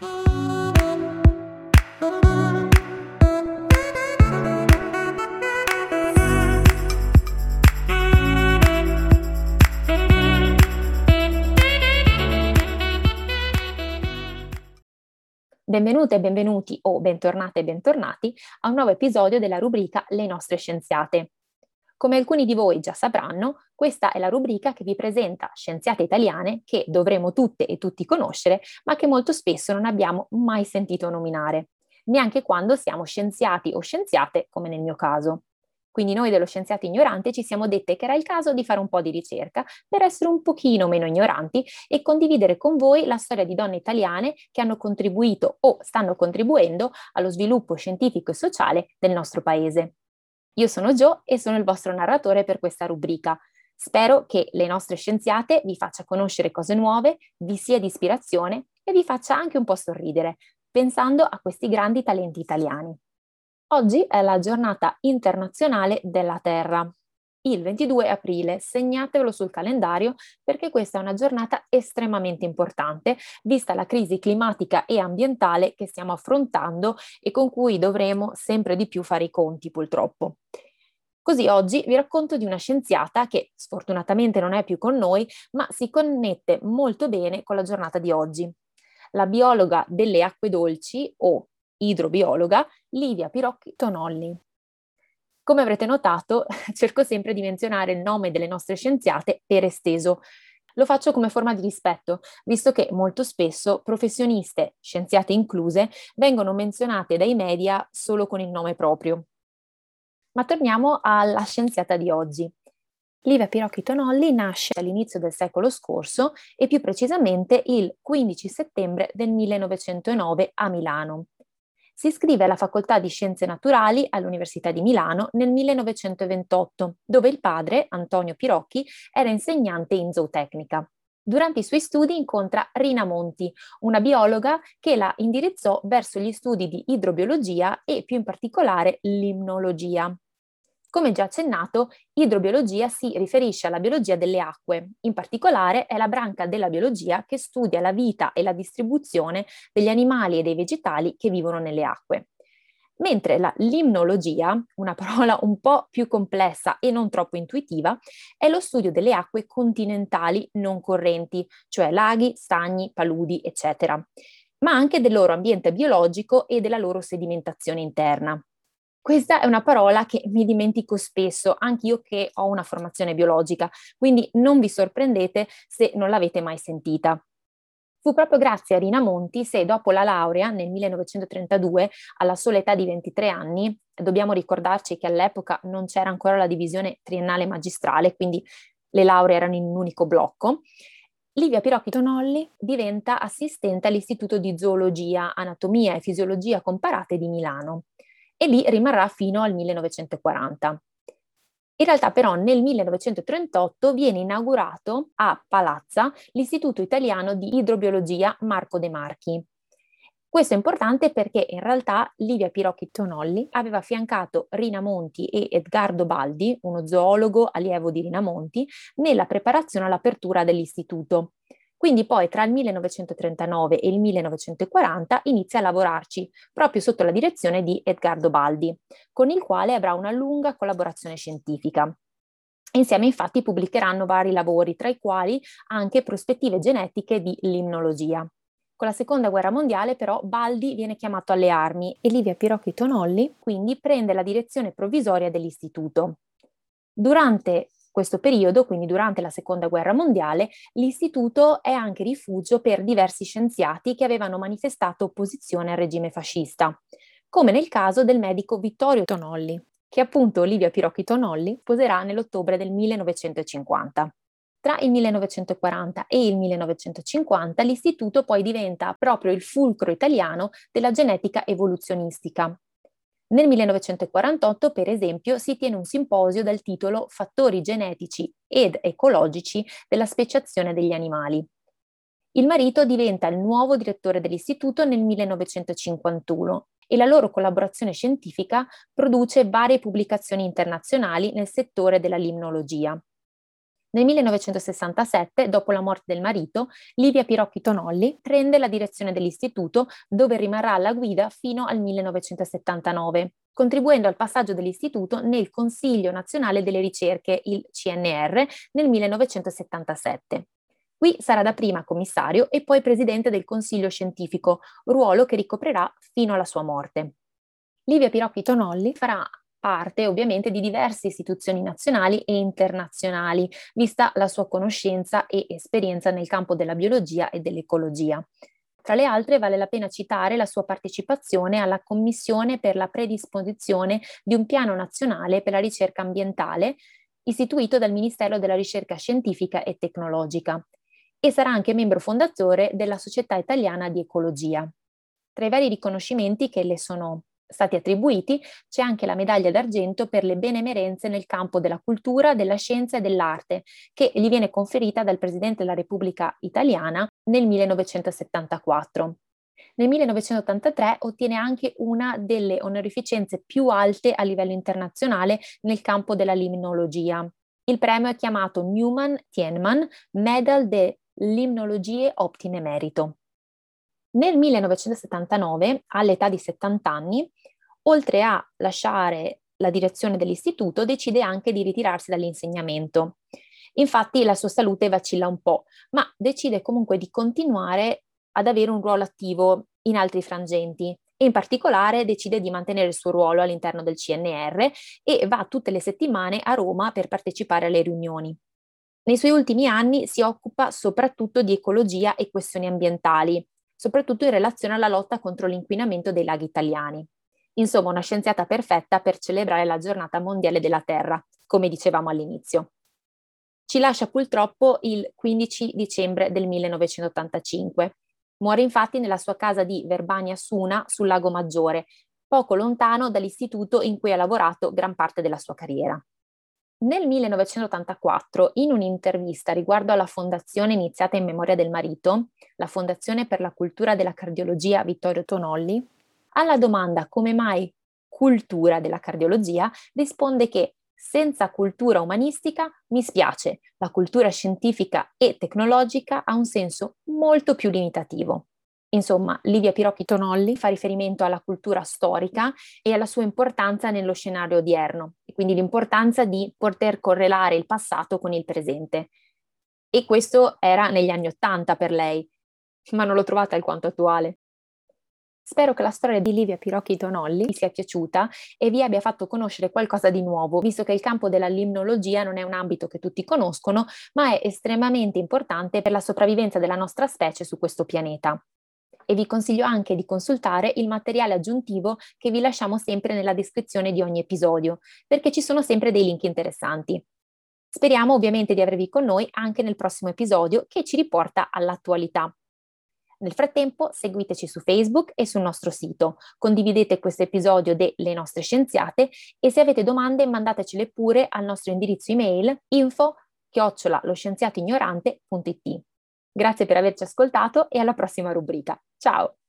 Benvenute e benvenuti o bentornate e bentornati a un nuovo episodio della rubrica Le nostre scienziate. Come alcuni di voi già sapranno, questa è la rubrica che vi presenta scienziate italiane che dovremo tutte e tutti conoscere, ma che molto spesso non abbiamo mai sentito nominare, neanche quando siamo scienziati o scienziate, come nel mio caso. Quindi noi dello Scienziato Ignorante ci siamo dette che era il caso di fare un po' di ricerca per essere un pochino meno ignoranti e condividere con voi la storia di donne italiane che hanno contribuito o stanno contribuendo allo sviluppo scientifico e sociale del nostro paese. Io sono Gio e sono il vostro narratore per questa rubrica. Spero che le nostre scienziate vi faccia conoscere cose nuove, vi sia di ispirazione e vi faccia anche un po' sorridere, pensando a questi grandi talenti italiani. Oggi è la giornata internazionale della Terra. Il 22 aprile, segnatevelo sul calendario perché questa è una giornata estremamente importante, vista la crisi climatica e ambientale che stiamo affrontando e con cui dovremo sempre di più fare i conti purtroppo. Così oggi vi racconto di una scienziata che sfortunatamente non è più con noi, ma si connette molto bene con la giornata di oggi. La biologa delle acque dolci o idrobiologa Livia Pirocchi Tonolli. Come avrete notato, cerco sempre di menzionare il nome delle nostre scienziate per esteso. Lo faccio come forma di rispetto, visto che molto spesso professioniste, scienziate incluse, vengono menzionate dai media solo con il nome proprio. Ma torniamo alla scienziata di oggi. Livia Pirocchi Tonolli nasce all'inizio del secolo scorso e più precisamente il 15 settembre del 1909 a Milano. Si iscrive alla Facoltà di Scienze Naturali all'Università di Milano nel 1928, dove il padre, Antonio Pirocchi, era insegnante in zootecnica. Durante i suoi studi incontra Rina Monti, una biologa che la indirizzò verso gli studi di idrobiologia e più in particolare l'imnologia. Come già accennato, idrobiologia si riferisce alla biologia delle acque, in particolare è la branca della biologia che studia la vita e la distribuzione degli animali e dei vegetali che vivono nelle acque. Mentre la limnologia, una parola un po' più complessa e non troppo intuitiva, è lo studio delle acque continentali non correnti, cioè laghi, stagni, paludi, eccetera, ma anche del loro ambiente biologico e della loro sedimentazione interna. Questa è una parola che mi dimentico spesso, anche io che ho una formazione biologica, quindi non vi sorprendete se non l'avete mai sentita. Fu proprio grazie a Rina Monti se dopo la laurea nel 1932, alla sola età di 23 anni, dobbiamo ricordarci che all'epoca non c'era ancora la divisione triennale magistrale, quindi le lauree erano in un unico blocco, Livia Pirocchi Tonolli diventa assistente all'Istituto di Zoologia, Anatomia e Fisiologia Comparate di Milano e lì rimarrà fino al 1940. In realtà però nel 1938 viene inaugurato a Palazza l'Istituto Italiano di Idrobiologia Marco De Marchi. Questo è importante perché in realtà Livia Pirocchi Tonolli aveva affiancato Rina Monti e Edgardo Baldi, uno zoologo allievo di Rina Monti, nella preparazione all'apertura dell'istituto. Quindi poi tra il 1939 e il 1940 inizia a lavorarci proprio sotto la direzione di Edgardo Baldi, con il quale avrà una lunga collaborazione scientifica. Insieme infatti pubblicheranno vari lavori, tra i quali anche prospettive genetiche di limnologia. Con la seconda guerra mondiale però Baldi viene chiamato alle armi e Livia Pirocchi Tonolli quindi prende la direzione provvisoria dell'istituto. Durante questo periodo, quindi durante la Seconda Guerra Mondiale, l'istituto è anche rifugio per diversi scienziati che avevano manifestato opposizione al regime fascista, come nel caso del medico Vittorio Tonolli, che appunto Olivia Pirocchi Tonolli sposerà nell'ottobre del 1950. Tra il 1940 e il 1950 l'istituto poi diventa proprio il fulcro italiano della genetica evoluzionistica, nel 1948, per esempio, si tiene un simposio dal titolo Fattori genetici ed ecologici della speciazione degli animali. Il marito diventa il nuovo direttore dell'istituto nel 1951 e la loro collaborazione scientifica produce varie pubblicazioni internazionali nel settore della limnologia. Nel 1967, dopo la morte del marito, Livia Pirocchi Tonolli prende la direzione dell'istituto dove rimarrà alla guida fino al 1979, contribuendo al passaggio dell'istituto nel Consiglio Nazionale delle Ricerche, il CNR, nel 1977. Qui sarà dapprima commissario e poi presidente del Consiglio Scientifico, ruolo che ricoprirà fino alla sua morte. Livia Pirocchi Tonolli farà parte ovviamente di diverse istituzioni nazionali e internazionali, vista la sua conoscenza e esperienza nel campo della biologia e dell'ecologia. Tra le altre vale la pena citare la sua partecipazione alla Commissione per la predisposizione di un piano nazionale per la ricerca ambientale istituito dal Ministero della Ricerca Scientifica e Tecnologica e sarà anche membro fondatore della Società Italiana di Ecologia. Tra i vari riconoscimenti che le sono stati attribuiti, c'è anche la medaglia d'argento per le benemerenze nel campo della cultura, della scienza e dell'arte, che gli viene conferita dal Presidente della Repubblica Italiana nel 1974. Nel 1983 ottiene anche una delle onorificenze più alte a livello internazionale nel campo della limnologia. Il premio è chiamato Newman Tienman Medal de Limnologie Optine Merito. Nel 1979, all'età di 70 anni, oltre a lasciare la direzione dell'istituto, decide anche di ritirarsi dall'insegnamento. Infatti la sua salute vacilla un po', ma decide comunque di continuare ad avere un ruolo attivo in altri frangenti e in particolare decide di mantenere il suo ruolo all'interno del CNR e va tutte le settimane a Roma per partecipare alle riunioni. Nei suoi ultimi anni si occupa soprattutto di ecologia e questioni ambientali, soprattutto in relazione alla lotta contro l'inquinamento dei laghi italiani. Insomma, una scienziata perfetta per celebrare la giornata mondiale della Terra, come dicevamo all'inizio. Ci lascia purtroppo il 15 dicembre del 1985. Muore infatti nella sua casa di Verbania Suna sul Lago Maggiore, poco lontano dall'istituto in cui ha lavorato gran parte della sua carriera. Nel 1984, in un'intervista riguardo alla fondazione iniziata in memoria del marito, la Fondazione per la Cultura della Cardiologia Vittorio Tonolli, alla domanda come mai cultura della cardiologia risponde che senza cultura umanistica mi spiace, la cultura scientifica e tecnologica ha un senso molto più limitativo. Insomma, Livia Pirocchi Tonolli fa riferimento alla cultura storica e alla sua importanza nello scenario odierno, e quindi l'importanza di poter correlare il passato con il presente. E questo era negli anni Ottanta per lei, ma non l'ho trovata alquanto attuale. Spero che la storia di Livia Pirocchi Tonolli vi sia piaciuta e vi abbia fatto conoscere qualcosa di nuovo, visto che il campo della limnologia non è un ambito che tutti conoscono, ma è estremamente importante per la sopravvivenza della nostra specie su questo pianeta e vi consiglio anche di consultare il materiale aggiuntivo che vi lasciamo sempre nella descrizione di ogni episodio, perché ci sono sempre dei link interessanti. Speriamo ovviamente di avervi con noi anche nel prossimo episodio che ci riporta all'attualità. Nel frattempo seguiteci su Facebook e sul nostro sito, condividete questo episodio delle nostre scienziate e se avete domande mandatecele pure al nostro indirizzo email info chiocciola Grazie per averci ascoltato e alla prossima rubrica. Ciao!